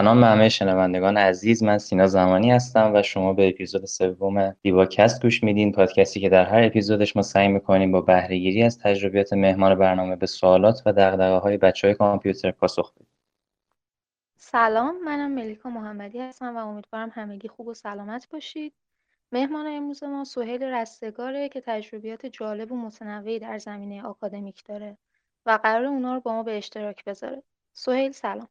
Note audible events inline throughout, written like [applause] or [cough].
سلام به همه شنوندگان عزیز. من سینا زمانی هستم و شما به اپیزود سوم دیواکست گوش میدین. پادکستی که در هر اپیزودش ما سعی می‌کنیم با بهرهگیری از تجربیات مهمان برنامه به سوالات و دقدقه های بچه های کامپیوتر پاسخ بدیم. سلام منم ملیکا محمدی هستم و امیدوارم همگی خوب و سلامت باشید. مهمان امروز ما سهیل رستگاره که تجربیات جالب و متنوعی در زمینه آکادمیک داره و قرار اونا رو با ما به اشتراک بذاره. سهیل سلام.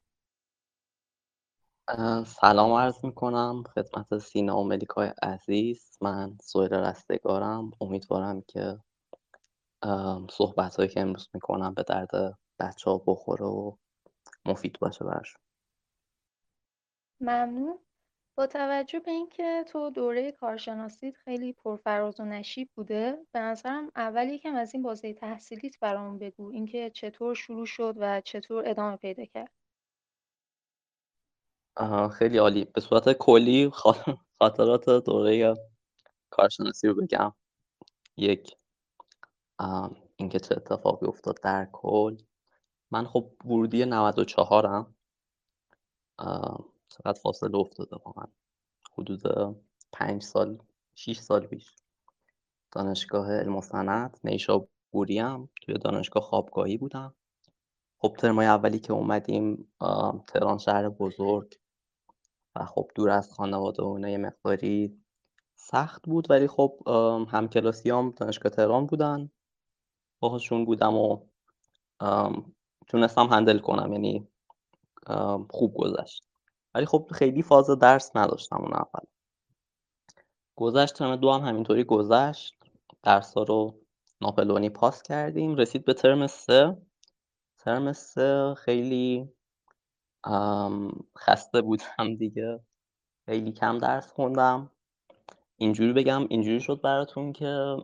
سلام عرض می‌کنم خدمت سینا و ملیکای عزیز. من سویل رستگارم. امیدوارم که صحبت هایی که امروز می‌کنم به درد بچه ها بخوره و مفید باشه برشون ممنون. با توجه به اینکه تو دوره کارشناسیت خیلی پرفراز و نشیب بوده به نظرم اول یکم از این بازه تحصیلیت برامون بگو. اینکه چطور شروع شد و چطور ادامه پیدا کرد. خیلی عالی. به صورت کلی [laughs] خاطرات دوره کارشناسی رو بگم. یک اینکه چه اتفاقی افتاد در کل. من خب ورودی 94 م چقدر فاصله افتاده واقعا؟ حدود پنج سال 6 سال پیش. دانشگاه علم و صنعت نیشابوری هم توی دانشگاه خوابگاهی بودم. خب ترمای اولی که اومدیم تهران شهر بزرگ. و خب دور از خانواده و یه مقداری سخت بود ولی خب هم دانشگاه تهران بودن. باهاشون بودم و تونستم هندل کنم یعنی خوب گذشت. ولی خب خیلی فاز درس نداشتم اون اول. گذشت ترم دو هم همینطوری گذشت. درس رو ناپلونی پاس کردیم. رسید به ترم سه. ترم سه خیلی خسته بودم دیگه. خیلی کم درس خوندم. اینجوری بگم اینجوری شد براتون که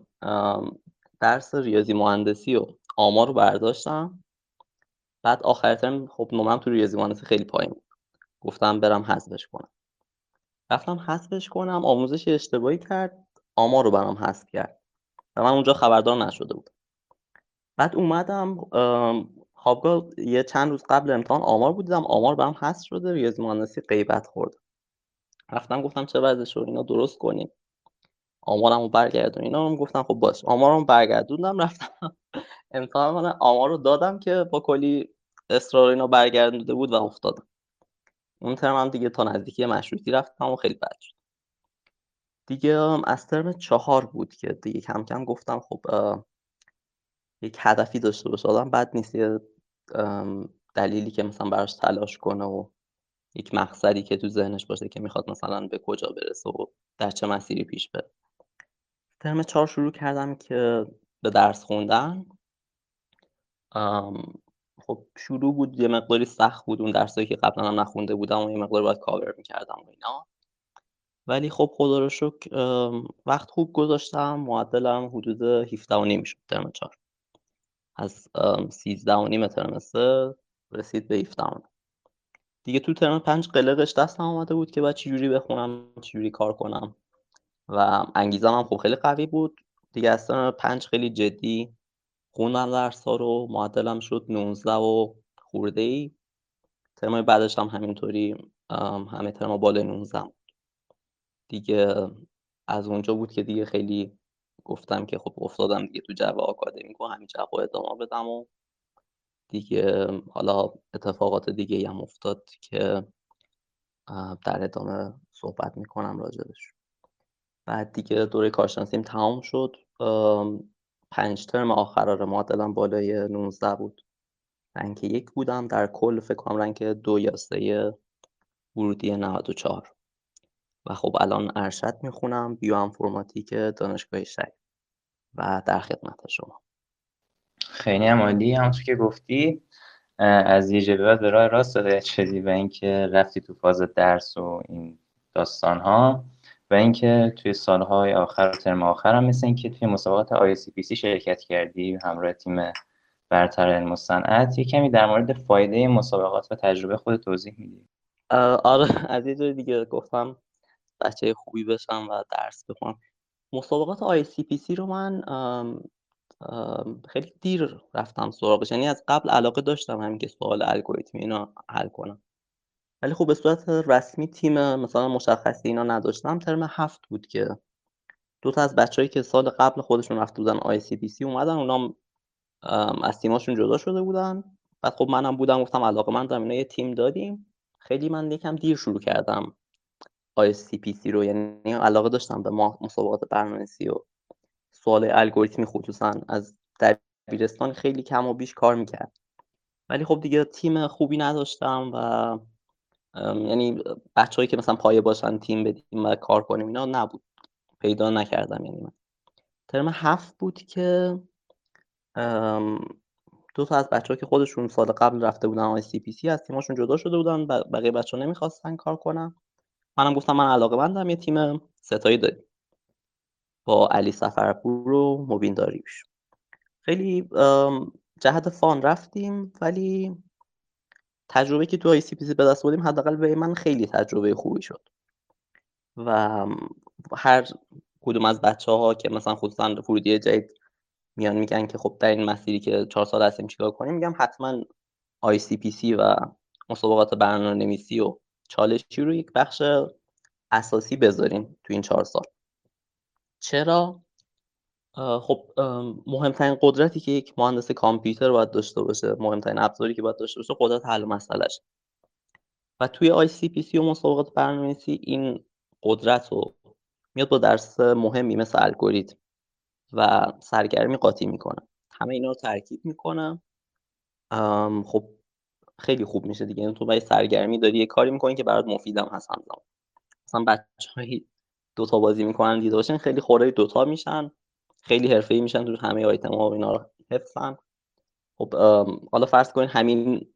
درس ریاضی مهندسی و آمار رو برداشتم. بعد آخر ترم خب نمرم تو ریاضی مهندسی خیلی پایین بود. گفتم برم حذفش کنم. رفتم حذفش کنم آموزش اشتباهی کرد آمار رو برام حذف کرد. و من اونجا خبردار نشده بودم. بعد اومدم خوابگاه یه چند روز قبل امتحان آمار بودم آمار برام حذف شده ریاضی مهندسی غیبت خورد رفتم گفتم چه وضع شد اینا درست کنیم. آمارم رو برگردون. اینا رو گفتم خب باش. آمارم برگردوندم رفتم [laughs] امتحان من آمار رو دادم که با کلی اصرار اینا برگردونده بود و افتادم. اون ترم هم دیگه تا نزدیکی مشروطی رفتم و خیلی بد شد. دیگه از ترم چهار بود که دیگه کم کم گفتم خب یک هدفی داشته باشه آدم بد نیست دلیلی که مثلا براش تلاش کنه و یک مقصدی که تو ذهنش باشه که می‌خواد مثلا به کجا برسه و در چه مسیری پیش بره. ترم چهار شروع کردم که به درس خوندن. خب شروع بود یه مقداری سخت بود اون درسایی که قبلا هم نخونده بودم و یه مقدار باید کاور می‌کردم و اینا. ولی خب خدا رو شکر وقت خوب گذاشتم معدلم حدود 17 و نیم شد ترم چهار. از 13 و نیم ترم سه رسید به 17 دیگه تو ترم پنج قلقش دستم آمده بود که باید چجوری بخونم چجوری کار کنم. و انگیزم هم خب خیلی قوی بود. دیگه از ترم پنج خیلی جدی خوندم درس ها رو. معدلم شد 19 و خورده ای ترمای بعدش هم همینطوری همه ترما بالای 19 دیگه از اونجا بود که دیگه خیلی گفتم که خب افتادم دیگه تو جو آکادمیک و همین جو ادامه بدم و دیگه حالا اتفاقات دیگه هم افتاد که در ادامه صحبت می‌کنم راجبش. بعد دیگه دوره کارشناسیم تمام شد. پنج ترم آخر معدلم بالای 19 بود. رنک یک بودم. در کل فکر کنم رنک دو یا سه ورودی 94 و خب الان ارشد می‌خونم بیو انفرماتیک دانشگاه شهر و در خدمت شما. خیلی هم عالی همونطور که گفتی از یه جلوات به راه راست هدایت شدی و اینکه رفتی تو فاز درس و این داستان ها و اینکه توی سالهای آخر و ترم آخر هم مثل اینکه توی مسابقات سی شرکت کردی همراه تیم برتر علم و صنعت یه کمی در مورد فایده مسابقات و تجربه خود توضیح میدی. آره از یه جای دیگه گفتم بچه خوبی بشم و درس بخونم. مسابقات سی رو من خیلی دیر رفتم سراغش. یعنی از قبل علاقه داشتم همین که سوال الگوریتمی اینا حل کنم. ولی خب به صورت رسمی تیم مثلا مشخصی اینا نداشتم. ترم هفت بود که دو تا از بچههایی که سال قبل خودشون رفته بودن آی سی پی سی اومدن. اونام از تیماشون جدا شده بودن. بعد خب منم بودم گفتم علاقه من اینا یه تیم دادیم خیلی من یکم دیر شروع کردم سی رو یعنی علاقه داشتم به مسابقات برنامه‌نویسی و سوال الگوریتمی خصوصا از دبیرستان خیلی کم و بیش کار می‌کرد. ولی خب دیگه تیم خوبی نداشتم و یعنی بچههایی که مثلا پایه باشن تیم بدیم و کار کنیم اینا نبود. پیدا نکردم یعنی من. ترم هفت بود که دو تا از بچه که خودشون سال قبل رفته بودن آی سی پی سی از تیماشون جدا شده بودن بقیه بچه ها نمی‌خواستن کار کنم منم گفتم من علاقه بندم یه تیم ستایی داریم. با علی سفرپور و مبین داریوش. خیلی جهت fun رفتیم ولی تجربه که تو ICPC به دست بودیم حداقل به من خیلی تجربه خوبی شد. و هر کدوم از بچه ها که مثلا خصوصا ورودی جدید میان میگن که خب در این مسیری که چهار سال هستیم چیکار کنیم میگم حتما ICPC و مسابقات برنامه نویسی و چالشی رو یک بخش اساسی بذاریم تو این چهار سال. چرا؟ خب مهمترین قدرتی که یک مهندس کامپیوتر باید داشته باشه مهمترین ابزاری که باید داشته باشه قدرت حل مسئلهش. و توی آی سی پی سی و مسابقات برنامه‌نویسی این قدرت رو میاد با درس مهمی مثل الگوریتم و سرگرمی قاطی می‌کنه. همه اینا رو ترکیب می‌کنم خب خیلی خوب میشه دیگه. تو برای سرگرمی داری یه کاری می‌کنی که برات مفیدم هست همزمان. مثلا بچه‌هایی دوتا بازی می‌کنن دیده باشن خیلی خوره دوتا میشن. خیلی حرفه‌ای میشن تو همه آیتم ها و اینا رو حفظن. خب حالا فرض کنین همین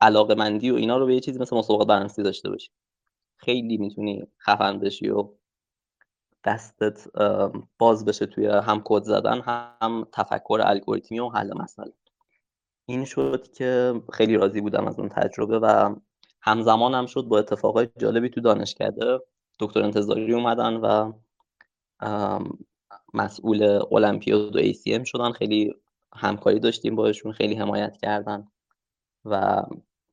علاقه مندی و اینا رو به یه چیزی مثل مسابقات برنامه‌نویسی داشته باشی. خیلی می‌تونی خفن بشی و دستت باز بشه توی هم کد زدن هم تفکر الگوریتمی و حل مسئله. این شد که خیلی راضی بودم از اون تجربه و همزمان هم شد با اتفاقای جالبی تو دانشکده. دکتر انتظاری اومدن و مسئول المپیاد و ACM شدن. خیلی همکاری داشتیم باشون خیلی حمایت کردن و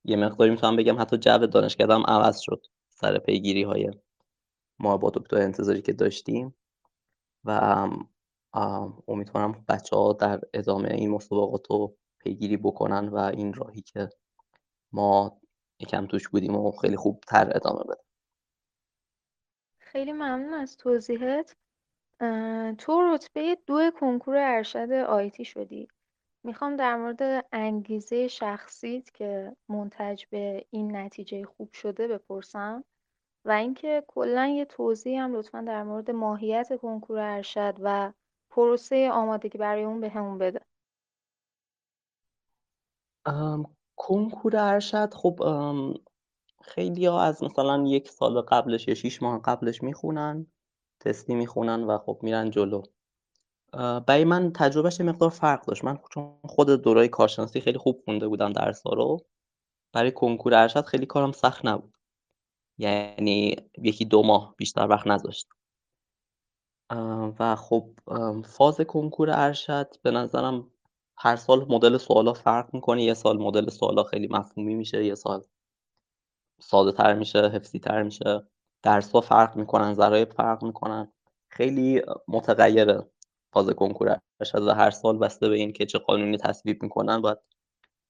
یه مقداری می‌تونم بگم حتی جو دانشکده هم عوض شد سر پیگیری های ما با دکتر انتظاری که داشتیم و امیدوارم بچه ها در ادامه این مسابقات رو پیگیری بکنن و این راهی که ما یکم توش بودیم و خیلی خوب تر ادامه بدن. خیلی ممنون از توضیحت. تو رتبه دو کنکور ارشد آیتی شدی. می‌خوام در مورد انگیزه شخصیت که منتج به این نتیجه خوب شده بپرسم و اینکه کلا یه توضیح هم لطفا در مورد ماهیت کنکور ارشد و پروسه آمادگی برای اون به بده. کنکور ارشد خب خیلی ها از مثلا یک سال قبلش یا شیش ماه قبلش می‌خونن تستی می‌خونن و خب میرن جلو. برای من تجربهش مقدار فرق داشت. من چون خود دورای کارشناسی خیلی خوب خونده بودم درس رو برای کنکور ارشد خیلی کارم سخت نبود. یعنی یکی دو ماه بیشتر وقت نذاشت. و خب فاز کنکور ارشد به نظرم هر سال مدل سوالا فرق می‌کنه. یه سال مدل سوالا خیلی مفهومی میشه یه سال ساده تر میشه حفظی تر میشه. درس ها فرق می‌کنن ضرایب فرق می‌کنن. خیلی متغیره. فاز کنکور و هر سال بسته به این که چه قانونی تصویب می‌کنن باید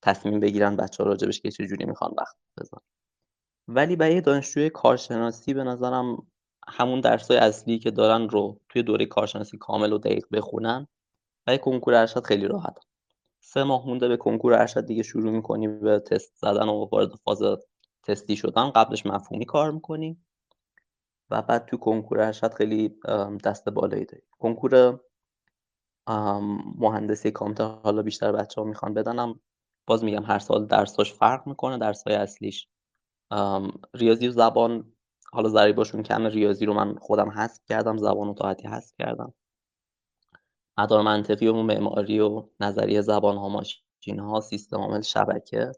تصمیم بگیرن بچه ها راجبش که چه جوری می‌خوان وقت بذارن. ولی برای دانشجوی کارشناسی به نظرم همون درسای اصلی که دارن رو توی دوره کارشناسی کامل و دقیق بخونن برای کنکور ارشد خیلی راحت سه ماه مونده به کنکور ارشد دیگه شروع می‌کنی به تست زدن و وارد فاز تستی شدن. قبلش مفهومی کار می‌کنی و بعد تو کنکور ارشد خیلی دست بالایی داری. کنکور مهندسی کامپیوتر حالا بیشتر بچه ها می‌خوان بدنم. باز میگم هر سال درساش فرق می‌کنه درسای اصلیش ریاضی و زبان حالا ضریباشون کم ریاضی رو من خودم حذف کردم زبان و تاعتی حذف کردم. مدار منطقی و معماری و نظریه زبان ها ماشین ها سیستم عامل شبکه.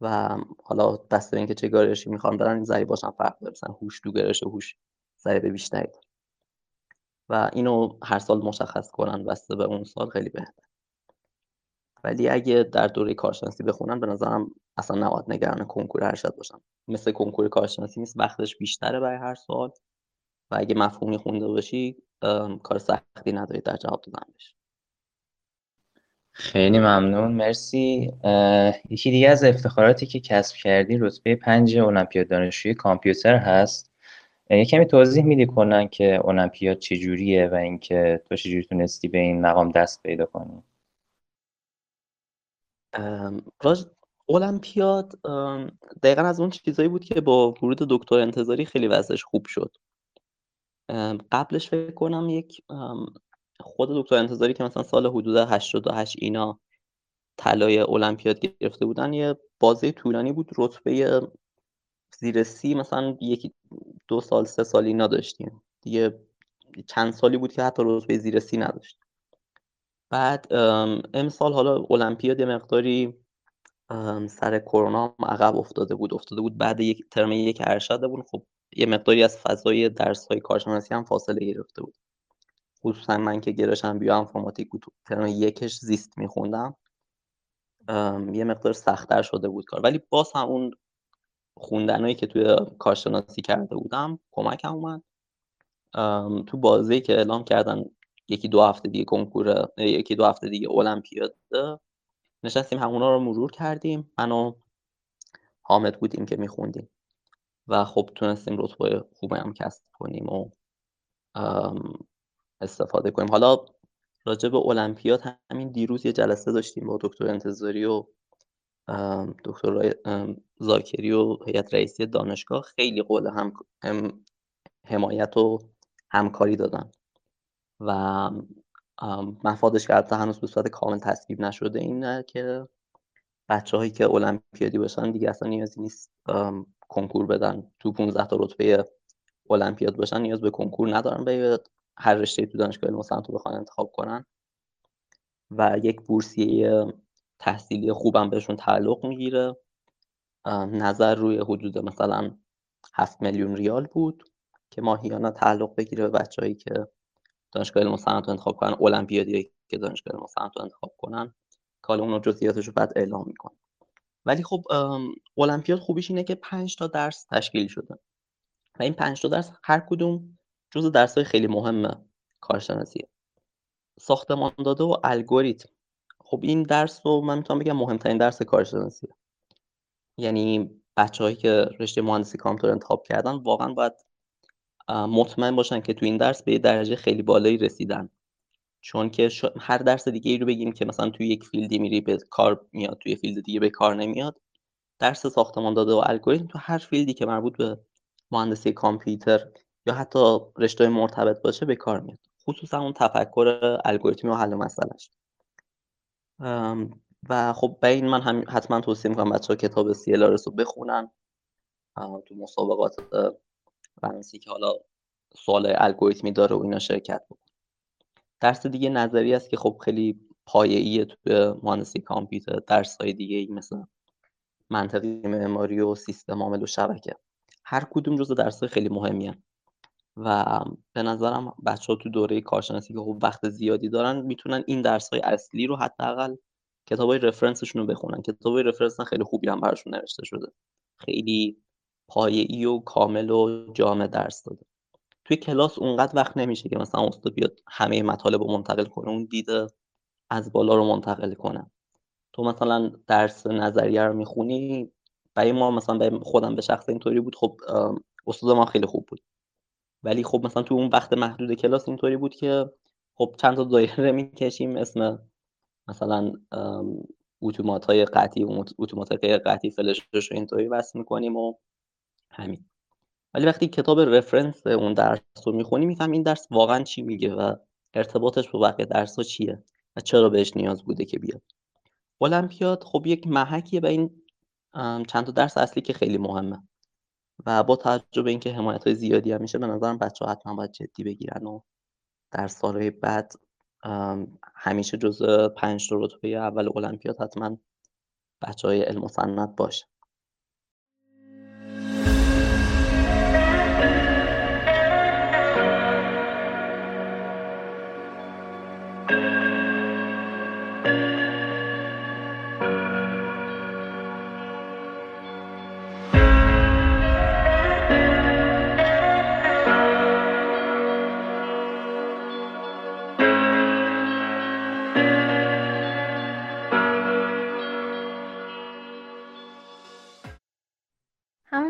و حالا دست اینکه چه گارشی می‌خوان برن ضریباش هم فرق داره. مثلا هوش دو و هوش ضریب بیشتری و اینو هر سال مشخص کنن بسته به اون سال خیلی بهتر ولی اگه در دوره کارشناسی بخونن به نظرم اصلا نباید نگران کنکور ارشد باشن. مثل کنکور کارشناسی نیست وقتش بیشتره برای هر سوال. و اگه مفهومی خونده باشی کار سختی نداری در جواب دادن بشه خیلی ممنون مرسی. یکی دیگه از افتخاراتی که کسب کردی رتبه پنج المپیاد دانشجوی کامپیوتر هست. یه کمی توضیح میدی کنن که المپیاد چجوریه و اینکه تو چجوری تونستی به این مقام دست پیدا کنی؟ راج المپیاد دقیقا از اون چیزایی بود که با ورود دکتر انتظاری خیلی وضعش خوب شد. قبلش فکر کنم یک خود دکتر انتظاری که مثلا سال حدود 88 اینا طلای المپیاد گرفته بودن یه بازه طولانی بود رتبه زیر سی مثلا یکی دو سال سه سالی نداشتیم دیگه چند سالی بود که حتی رتبه زیر سی نداشت. بعد امسال حالا المپیاد مقداری سر کرونا عقب افتاده بود. افتاده بود بعد یک ترم یک ارشد بود. خب یه مقداری از فضای درس های کارشناسی هم فاصله گرفته بود. خصوصا من که گراشم بیو انفرماتیک بود ترم یکش زیست میخوندم. یه مقدار سختتر شده بود کار. ولی باز هم اون خوندنهایی که توی کارشناسی کرده بودم کمکم اومد. تو بازی که اعلام کردن یکی دو هفته دیگه کنکور یکی دو هفته دیگه المپیاد نشستیم همونا رو مرور کردیم. من و حامد بودیم که میخوندیم. و خب تونستیم رتبه خوبی هم کسب کنیم و استفاده کنیم. حالا راجع به المپیاد همین دیروز یه جلسه داشتیم با دکتر انتظاری و دکتر زاکری و هیئت رئیسی دانشگاه خیلی قول هم حمایت و همکاری دادن. و مفادش که هنوز به صورت کامل تصویب نشده اینه که بچه هایی که المپیادی باشن دیگه اصلا نیازی نیست کنکور بدن تو 15 تا رتبه المپیاد باشن نیاز به کنکور ندارن به هر رشته تو دانشگاه علم صنعت بخوان انتخاب کنن. و یک بورسیه تحصیلی خوبم بهشون تعلق می‌گیره. نظر روی حدود مثلا 7 میلیون ریال بود که ماهیانه تعلق بگیره به بچههایی که دانشگاه علم رو انتخاب کنن المپیادی که دانشگاه علم رو انتخاب کنن. که حالا اون جزئیاتش رو بعد اعلام می‌کنه ولی خب المپیاد خوبیش اینه که 5 تا درس تشکیل شده. و این 5 تا درس هر کدوم جزء درسای خیلی مهم کارشناسیه. ساختمان داده و الگوریتم. خب این درس رو من می‌تونم بگم مهمترین درس کارشناسیه. یعنی بچههایی که رشته مهندسی کامپیوتر انتخاب کردن واقعا باید مطمئن باشن که تو این درس به یه درجه خیلی بالایی رسیدن. چون که هر درس دیگه ای رو بگیم که مثلا توی یک field ی میری به کار میاد توی field دیگه به کار نمیاد درس ساختمان داده و الگوریتم تو هر field ی که مربوط به مهندسی کامپیوتر یا حتی رشته مرتبط باشه به کار میاد. خصوصا اون تفکر الگوریتمی و حل مسئلهش و خب به این من هم حتما توصیه می‌کنم بچه ها کتاب سیلارس رو بخونن تو مسابقات فرانسی که حالا سوال الگوریتمی داره و اینا شرکت بکن درس دیگه نظری است که خب خیلی پایه‌ایه توی مهندسی کامپیوتر درس های دیگه ای مثل منطقی معماری و سیستم عامل و شبکه. هر کدوم جزو درس خیلی مهمی و به نظرم بچه ها تو دوره کارشناسی که خب وقت زیادی دارن می‌تونن این درس های اصلی رو حداقل کتاب های رفرنسشون رو بخونن. کتاب های رفرنس خیلی خوبی هم براشون نوشته شده. خیلی پایه‌ای و کامل و جامع درس داده. توی کلاس اونقدر وقت نمیشه که مثلا استاد بیاد همه مطالب رو منتقل کنه اون دیده از بالا رو منتقل کنه. تو مثلا درس نظریه رو می‌خونی برای ما مثلا برای خودم به شخص اینطوری بود خب استاد ما خیلی خوب بود. ولی خب مثلا تو اون وقت محدود کلاس اینطوری بود که خب چند تا دایره [laughs] می‌کشیم اسم مثلا اتومات های قطعی اتومات های قطعی فلش رو اینطوری وصل می‌کنیم و همین. ولی وقتی کتاب رفرنس اون درس رو می‌خونی میفهم این درس واقعا چی میگه و ارتباطش با بقیه درس ها چیه و چرا بهش نیاز بوده که بیاد. المپیاد خب یک محکیه به این چند تا درس اصلی که خیلی مهمه. و با توجه به اینکه حمایت های زیادی هم میشه به نظرم بچه ها حتما باید جدی بگیرن و در سالهای بعد همیشه جز پنج رتبه اول المپیاد حتما بچه های علم و صنعت باشه.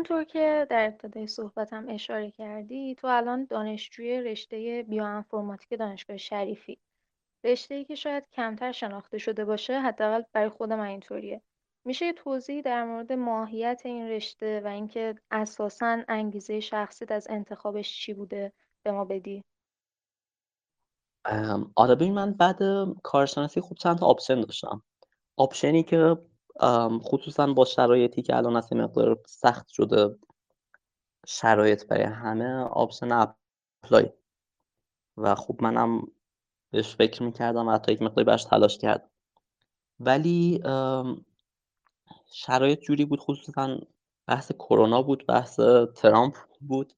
همونطور که در ابتدای صحبتم اشاره کردی تو الان دانشجوی رشته بیوانفورماتیک دانشگاه شریفی. ای که شاید کمتر شناخته شده باشه حداقل برای خود من اینطوریه. میشه یه توضیحی در مورد ماهیت این رشته و اینکه اساسا انگیزه شخصیت از انتخابش چی بوده به ما بدی؟ آره ببین من بعد کارشناسی خوب چند تا آپشن داشتم. option ی که خصوصا با شرایطی که الان از مقدار سخت شده شرایط برای همه option apply. و خب منم بهش فکر می‌کردم و حتی یک مقداری براش تلاش کردم ولی شرایط جوری بود خصوصا بحث کرونا بود بحث ترامپ بود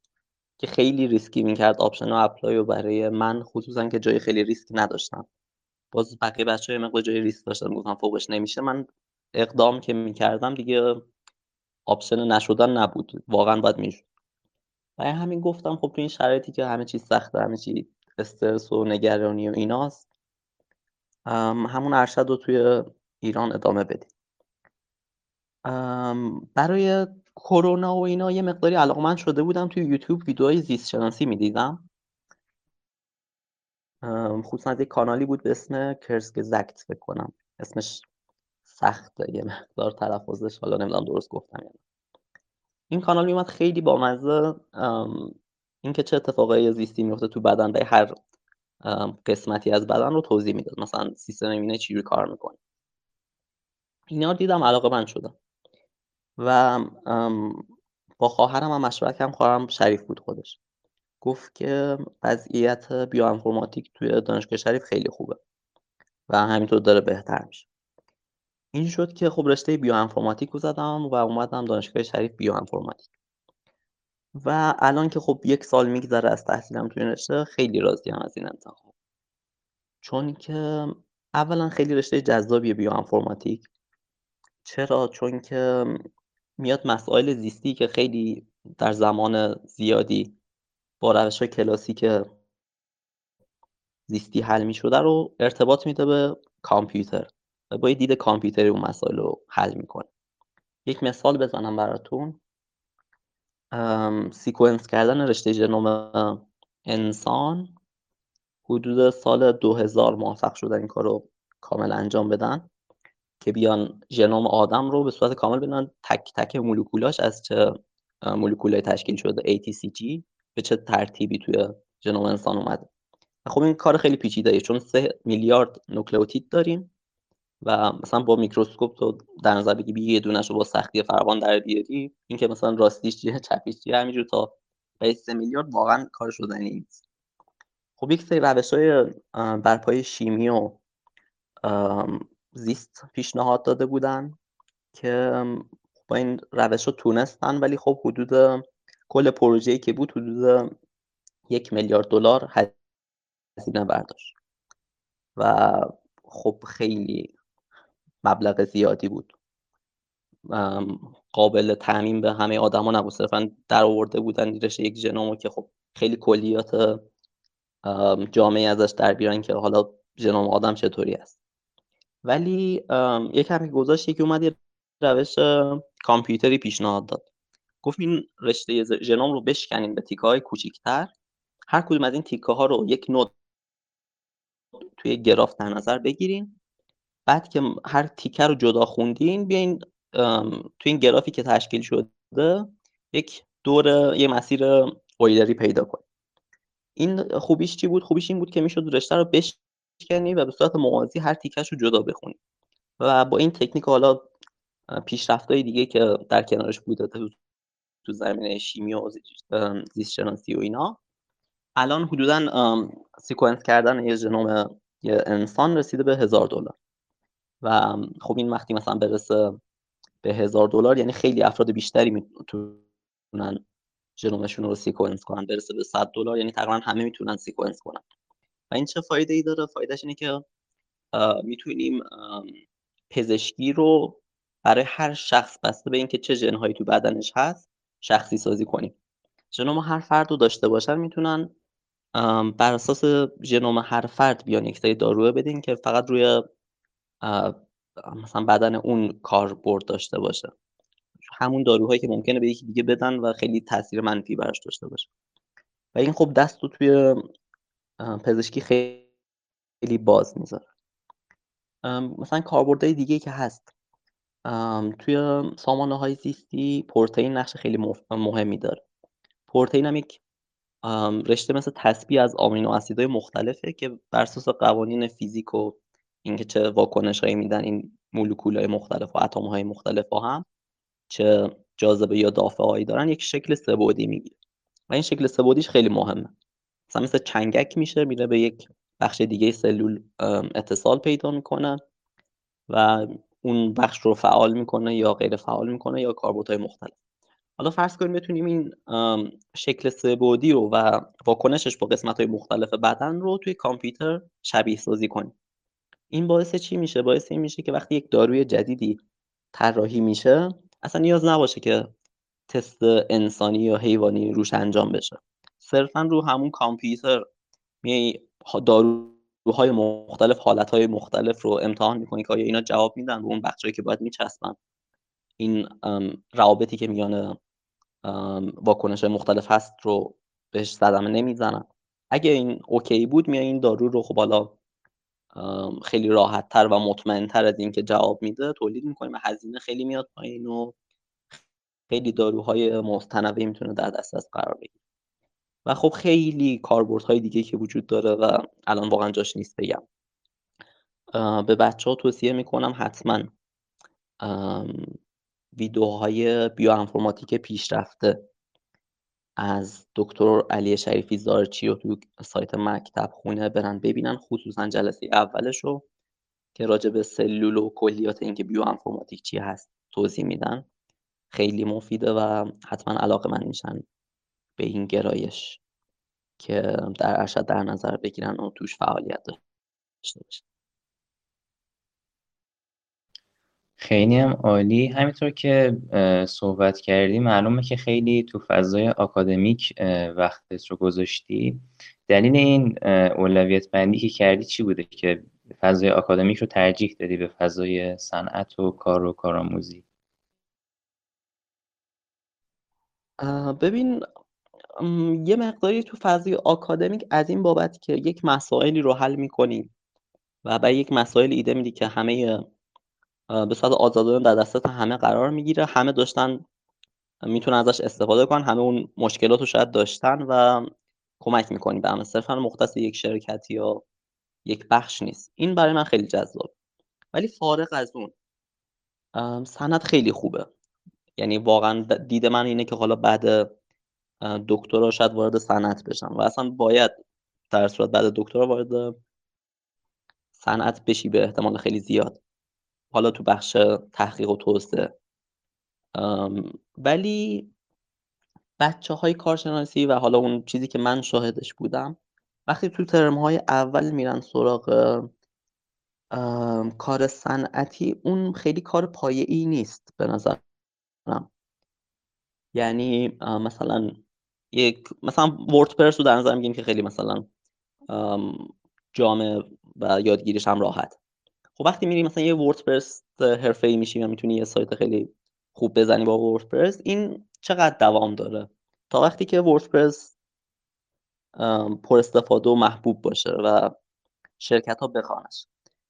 که خیلی ریسکی می‌کرد option و apply رو برای من خصوصا که جای خیلی ریسک نداشتم. باز بقیه بچه ها یه مقدار جای ریسک داشتن گفتم فوقش نمیشه. من اقدام که می‌کردم دیگه option نشدن نبود. واقعا باید می‌شد برای همین گفتم خب تو این شرایطی که همه چیز سخته همه چیز استرس و نگرانی و ایناست همون ارشد رو توی ایران ادامه بدیم. برای کرونا و اینا یه مقداری من شده بودم توی یوتیوب ویدیوهای زیست شناسی می‌دیدم خصوصا از یک کانالی بود به اسم کرسک زکت فکر کنم. اسمش سخته یه مقدار تلفظش حالا نمی‌دونم درست گفتم یعنی. این کانال میومد خیلی با مزه اینکه چه اتفاقای زیستی میفته تو بدن به هر قسمتی از بدن رو توضیح می‌داد. مثلا سیستم ایمنی چجوری کار می‌کنه. اینا رو دیدم علاقه من شدم. و با خواهرم هم مشورت کردم خواهرم شریف بود خودش. گفت که وضعیت بیوانفورماتیک توی دانشگاه شریف خیلی خوبه و همینطور داره بهتر میشه. این شد که خب رشته بیوانفورماتیک رو زدم و اومدم دانشگاه شریف بیوانفورماتیک. و الان که خب یک سال میگذره از تحصیلم توی رشته خیلی راضیم از این انتخاب. چون که اولا خیلی رشته جذابیه بیوانفورماتیک. چرا؟ چون که میاد مسائل زیستی که خیلی در زمان زیادی با روش کلاسیک زیستی حل می شده رو ارتباط میده به کامپیوتر. با یه دید کامپیوتری اون مسائل رو حل می‌کنه. یک مثال بزنم براتون. سیکونس کردن رشته ژنوم انسان حدود سال 2000 موفق شدن این کار رو کامل انجام بدن که بیان ژنوم آدم رو به صورت کامل بدن تک تک مولکولاش از چه مولکولای تشکیل شده ATCG به چه ترتیبی توی ژنوم انسان اومده. خب این کار خیلی پیچیده چون سه میلیارد نوکلئوتید داریم. و مثلا با میکروسکوپ تو در نظر بگی یه دونش با سختی فراوان در بیاری اینکه مثلا راستیش چیه چپیش چیه همینجور تا به سه میلیارد واقعا کار شدنی نیست خب یک سری روش های برپای شیمی و زیست پیشنهاد داده بودن که با این روش رو تونستن ولی خب حدود کل پروژه‌ای که بود حدود یک میلیارد دلار هزینه برداشت. و خب خیلی مبلغ زیادی بود. قابل تعمین به همه آدما نبود. صرفا در آورده بودن رشته یک ژنومو که خب خیلی کلیات جامعه ازش در بیارن که حالا ژنوم آدم چطوری است. ولی یک کمی گذاشت که اومد یه روش کامپیوتری پیشنهاد داد. گفت این رشته ژنوم رو بشکنیم به تیکه های کوچیکتر. هر کدوم از این تیکه ها رو یک نود توی گراف در نظر بگیریم بعد که هر تیکه رو جدا خوندین بیاین توی این گرافی که تشکیل شده یک دور یه مسیر اویلری پیدا کنیم این خوبیش چی بود؟ خوبیش این بود که می‌شد رشته رو بشکنی و به صورت موازی هر تیکش رو جدا بخونی. و با این تکنیک حالا پیشرفت‌های دیگه که در کنارش بوده تو زمینه شیمی و زیست شناسی و اینا. الان حدودا سیکونس کردن یه ژنوم یه انسان رسیده به هزار دلار. و خب این وقتی مثلا برسه به هزار دلار یعنی خیلی افراد بیشتری می‌تونن ژنومشون رو sequence کنن برسه به 100 دلار یعنی تقریبا همه می‌تونن sequence کنن. و این چه فایده ای داره؟ فایدهش اینه که می‌تونیم پزشکی رو برای هر شخص بسته به اینکه چه ژنهایی تو بدنش هست شخصی سازی کنیم. ژنوم هر فرد رو داشته باشن می‌تونن بر اساس ژنوم هر فرد بیان یک سری دارو بدن که فقط روی مثلا بدن اون کار برد داشته باشه. همون داروهایی که ممکنه به یکی دیگه بدن و خیلی تاثیر منفی براش داشته باشه. و این خب دست رو توی پزشکی خیلی باز می‌ذاره. مثلا کاربردهای دیگه که هست. توی سامانه های زیستی پروتئین نقش خیلی مهمی داره. پروتئین هم یک رشته مثل تسبیح از آمینو اسیدهای مختلفه که بر اساس قوانین فیزیک و اینکه چه واکنش هایی میدن این مولکول های مختلف و اتم های مختلف هم چه جاذبه یا دافعه هایی دارن یک شکل سبودی می‌گیره. و این شکل سبودیش خیلی مهمه. مثلا مثل چنگک میشه میره به یک بخش دیگه سلول اتصال پیدا می‌کنه و اون بخش رو فعال می‌کنه یا غیر فعال می‌کنه یا کاربردهای مختلف. حالا فرض کنیم بتونیم این شکل سه‌بعدی رو و واکنشش با قسمت های مختلف بدن رو توی کامپیوتر شبیه سازی کنیم. این باعث چی میشه؟ باعث این میشه که وقتی یک داروی جدیدی طراحی میشه اصلا نیاز نباشه که تست انسانی یا حیوانی روش انجام بشه. صرفا رو همون کامپیوتر می داروهای مختلف حالتهای مختلف رو امتحان می‌کنی که آیا اینا جواب میدن به اون بخشی که باید میچسبن. این روابطی که میان واکنش مختلف هست رو بهش صدمه نمی‌زنن. اگه این اوکی بود میای این دارو رو خب حالا خیلی راحت تر و مطمئن تر از اینکه جواب میده تولید می‌کنیم و هزینه خیلی میاد پایین و خیلی داروهای مستنوی می‌تونه در دسترس قرار بگیره. و خب خیلی کاربردهای دیگه که وجود داره و الان واقعا جاش نیست بگم. به بچه ها توصیه می‌کنم حتما ویدیوهای بیوانفرماتیک پیشرفته از دکتر علی شریفی زارچی رو تو سایت مکتب خونه برن ببینن خصوصا جلسه اولش رو که راجع به سلول و کلیات اینکه بیو انفرماتیک چی هست توضیح میدن. خیلی مفیده و حتما علاقه من میشن به این گرایش که در ارشد در نظر بگیرن و توش فعالیت داشته باشن. خیلی هم عالی. همینطور که صحبت کردی معلومه که خیلی تو فضای آکادمیک وقتت رو گذاشتی. دلیل این اولویت بندی که کردی چی بوده که فضای آکادمیک رو ترجیح دادی به فضای صنعت و کار و کارآموزی؟ ببین یه مقداری تو فضای آکادمیک از این بابت که یک مسائلی رو حل می‌کنیم و به یک مسائل ایده میدی که همه به صورت آزادانه در دسترس همه قرار می‌گیره. همه داشتن می‌تونن ازش استفاده کنن. همه اون مشکلات رو شاید داشتن و کمک می‌کنی به همه صرفا مختص یک شرکت یا یک بخش نیست. این برای من خیلی جذاب. ولی فارغ از اون سند خیلی خوبه. یعنی واقعا دید من اینه که حالا بعد دکترا شاید وارد صنعت بشم و اصلا باید در صورت بعد دکترا وارد صنعت بشی به احتمال خیلی زیاد. حالا تو بخش تحقیق و توسعه. ولی بچه های کارشناسی و حالا اون چیزی که من شاهدش بودم وقتی تو ترم های اول میرن سراغ کار صنعتی اون خیلی کار پایه ای نیست به نظرم. یعنی مثلا یک مثلا وردپرس رو در نظر میگیم که خیلی مثلا جامع و یادگیریش هم راحت. خب وقتی میری مثلا یه وردپرس حرفه‌ای میشی و می‌تونی یه سایت خیلی خوب بزنی با وردپرس این چقدر دوام داره؟ تا وقتی که وردپرس پر استفاده و محبوب باشه و شرکت ها بخوانش.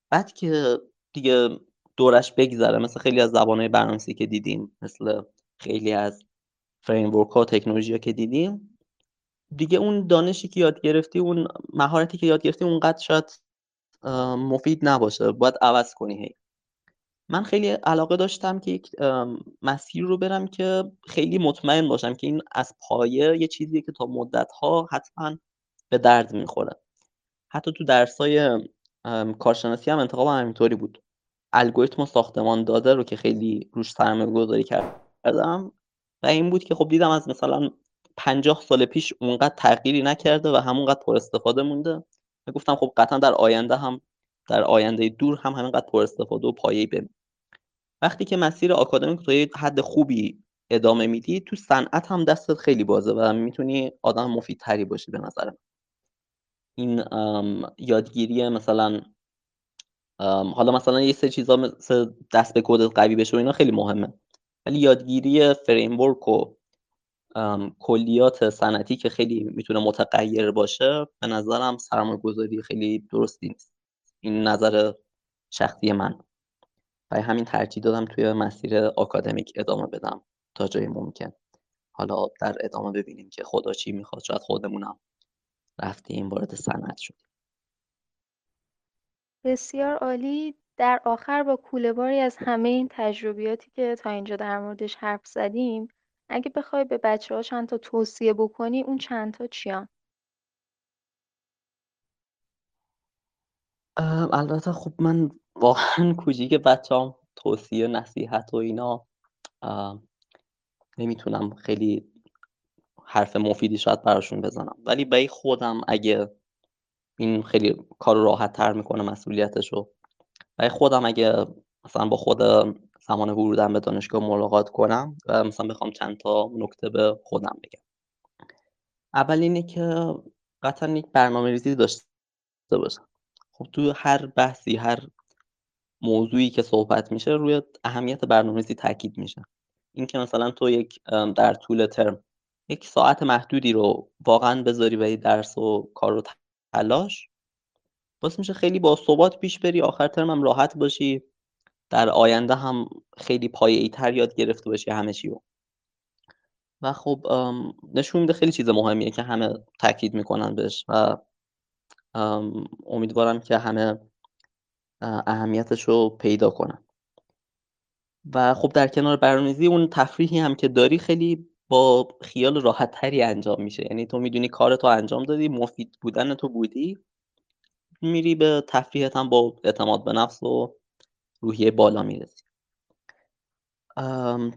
بعد که دیگه دورش بگذره مثل خیلی از زبانهای برنامه‌نویسی که دیدیم مثل خیلی از فریمورک ها تکنولوژی ها که دیدیم دیگه اون دانشی که یاد گرفتی اون مهارتی که یاد گرفتی اونقدر شاید مفید نباشه. باید عوض کنی هی. من خیلی علاقه داشتم که یک مسیر رو برم که خیلی مطمئن باشم که این از پایه یه چیزیه که تا مدت ها حتما به درد می‌خوره. حتی تو درسای کارشناسی هم انتخاب همینطوری بود. الگوریتم و ساختمان داده رو که خیلی روش سرمایه گذاری کردم و این بود که خب دیدم از مثلا پنجاه سال پیش اونقدر تغییری نکرده و همونقدر پر استفاده مونده. گفتم خب قطعا در آینده هم در آینده دور هم همینقدر پر استفاده و پایه‌ای بمونه وقتی که مسیر آکادمیک تو حد خوبی ادامه میدی تو صنعت هم دستت خیلی بازه و می‌تونی آدم مفیدتری باشی به نظرم. این یادگیری مثلا حالا مثلا یه سری چیزا مثل دست به کد قوی بشه و اینا خیلی مهمه. ولی یادگیری framework و کلیات صنعتی که خیلی می‌تونه متغیر باشه به نظرم سرمایه گذاری خیلی درستی نیست. این نظر شخصی من. برای همین ترجیح دادم توی مسیر آکادمیک ادامه بدم تا جای ممکن. حالا در ادامه ببینیم که خدا چی می‌خواد. شاید خودمونم رفتیم وارد صنعت شدیم. بسیار عالی. در آخر با باری از همه این تجربیاتی که تا اینجا در موردش حرف زدیم اگه بخوای به بچه ها چند تا توصیه بکنی اون چند تا چیان؟ البته خب من واقعا کوچیک بچه‌ام توصیه نصیحت و اینا نمی‌تونم خیلی حرف مفیدی شاید براشون بزنم ولی به خودم اگه این خیلی کار راحت تر می‌کنه مسئولیتشو و خودم اگه مثلا با خود زمان ورودم به دانشگاه ملاقات کنم و مثلا بخوام چند تا نکته به خودم بگم. اول اینه که قطعا یک برنامه ریزی داشته باشم. خب تو هر بحثی هر موضوعی که صحبت میشه روی اهمیت برنامه‌ریزی تاکید میشه. اینکه مثلا تو یک در طول ترم یک ساعت محدودی رو واقعا بذاری و درس و کار رو تلاش باعث میشه خیلی با ثبات پیش بری آخر ترم هم راحت باشی. در آینده هم خیلی پایه‌ای تر یاد گرفته باشی همه چی رو و خب نشون میده خیلی چیز مهمیه که همه تاکید می‌کنن بهش و امیدوارم که همه اهمیتش رو پیدا کنن. و خب در کنار برنامه‌ریزی اون تفریحی هم که داری خیلی با خیال راحت تری انجام میشه. یعنی تو می‌دونی کار تو انجام دادی مفید بودن تو بودی میری به تفریحت هم با اعتماد به نفس و روحیه بالا می‌رسی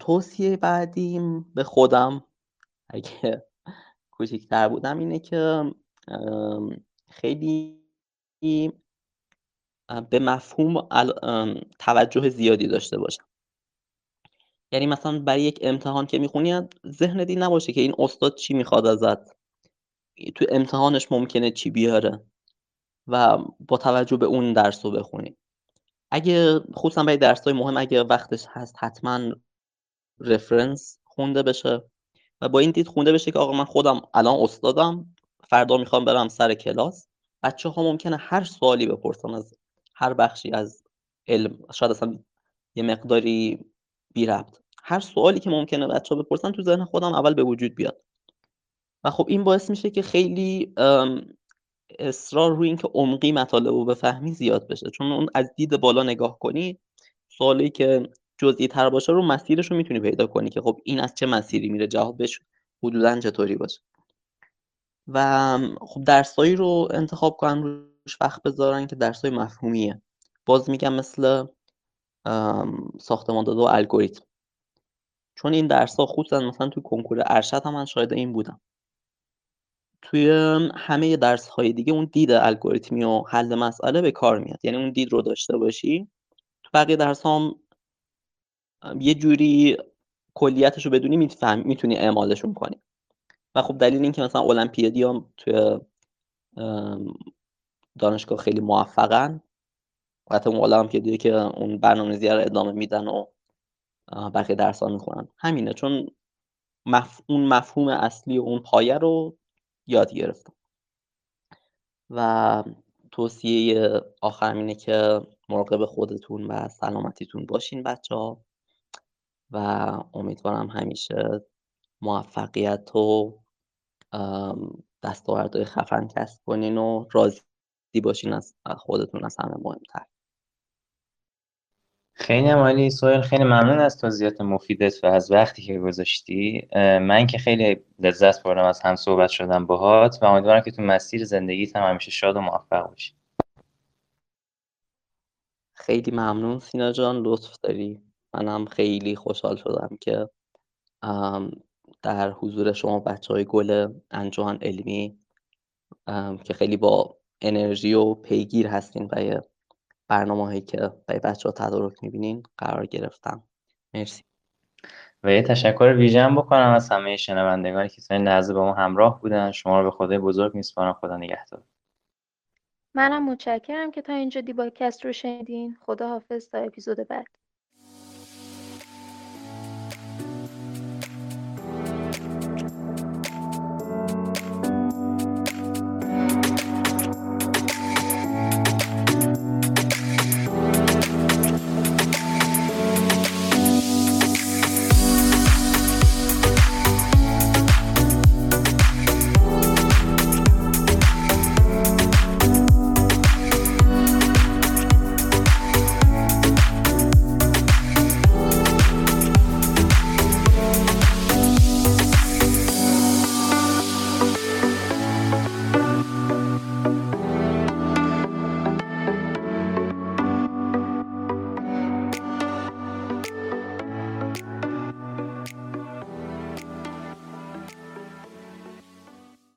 توصیه بعدیم به خودم اگه کوچکتر بودم اینه که خیلی به مفهوم توجه زیادی داشته باشم. یعنی مثلا برای یک امتحان که می‌خونی ذهن دی نباشه که این استاد چی می‌خواد ازت. تو امتحانش ممکنه چی بیاره و با توجه به اون درس رو بخونی. اگه خصوصا برای درس های مهم اگه وقتش هست حتما رفرنس خونده بشه و با این دید خونده بشه که آقا من خودم الان استادم فردا می‌خوام برم سر کلاس. بچه ها ممکنه هر سوالی بپرسن از هر بخشی از علم شاید اصلا یه مقداری بی ربط. هر سوالی که ممکنه بچه ها بپرسن تو ذهن خودم اول به وجود بیاد. و خب این باعث میشه که خیلی اصرار روی اینکه عمقی مطالب رو بفهمی زیاد بشه. چون اون از دید بالا نگاه کنی سوالی که جزئی تر باشه رو مسیرش رو می‌تونی پیدا کنی که خب این از چه مسیری میره جوابش حدودا چطوری باشه. و خب درسایی رو انتخاب کنن روش وقت بذارن که درسای مفهومیه. باز میگم مثل ساختمان داده و الگوریتم. چون این درس ها خصوصا مثلا توی کنکور ارشد هم من شاید این بودم. توی همه درس های دیگه اون دید الگوریتمی و حل مسئله به کار میاد. یعنی اون دید رو داشته باشی. تو بقیه درس هم یه جوری کلیتش رو بدونی می‌تونی می‌تونی اعمالشون کنی. و خب دلیل این که مثلا المپیادی هم توی دانشگاه خیلی موفقن. حتی اون المپیادی که اون برنامه‌ریزی رو ادامه میدن و بقیه درس ها می‌خونن. همینه چون اون مفهوم اصلی و اون پایه رو یاد گرفتم. و توصیه آخرم اینه که مراقب خودتون و سلامتیتون باشین بچه ها. و امیدوارم همیشه موفقیت و دستاوردهای خفن کسب کنین و راضی باشین از خودتون از همه مهمتر. خیلی عمالی سویل خیلی ممنون از توضیحات مفیدت و از وقتی که گذاشتی. من که خیلی لذت بردم از هم صحبت شدم باهات و امیدوارم که تو مسیر زندگیت هم همیشه شاد و موفق باشی. خیلی ممنون سینا جان لطف داری. منم خیلی خوشحال شدم که در حضور شما بچه های گل انجمن علمی که خیلی با انرژی و پیگیر هستین برای برنامه هایی که برای بچه ها تدارک می‌بینین قرار گرفتم. مرسی. و یه تشکر ویژه بکنم از همه شنوندگانی که تا این لحظه با ما همراه بودن. شما رو به خدای بزرگ میسپارم. خدا نگهدار. منم متشکرم که تا اینجا دیباکست رو شنیدین. خدا حافظ تا اپیزود بعد.